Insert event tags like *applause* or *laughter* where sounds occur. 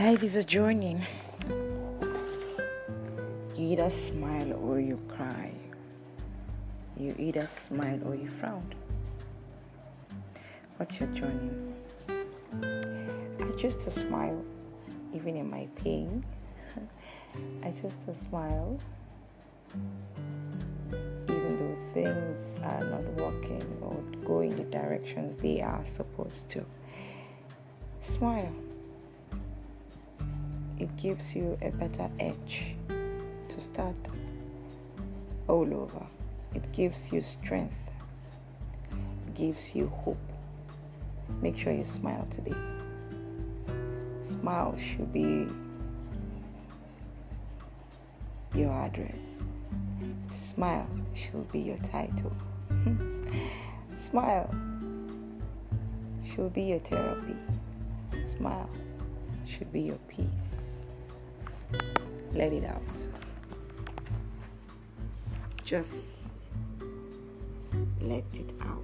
Life is a journey. You either smile or you cry. You either smile or you frown. What's your journey? I choose to smile even in my pain. *laughs* I choose to smile even though things are not working or going the directions they are supposed to. Smile. It gives you a better edge to start all over. It gives you strength. It gives you hope. Make sure you smile today. Smile should be your address. Smile should be your title. *laughs* Smile should be your therapy. Smile should be your peace. Let it out. Just let it out.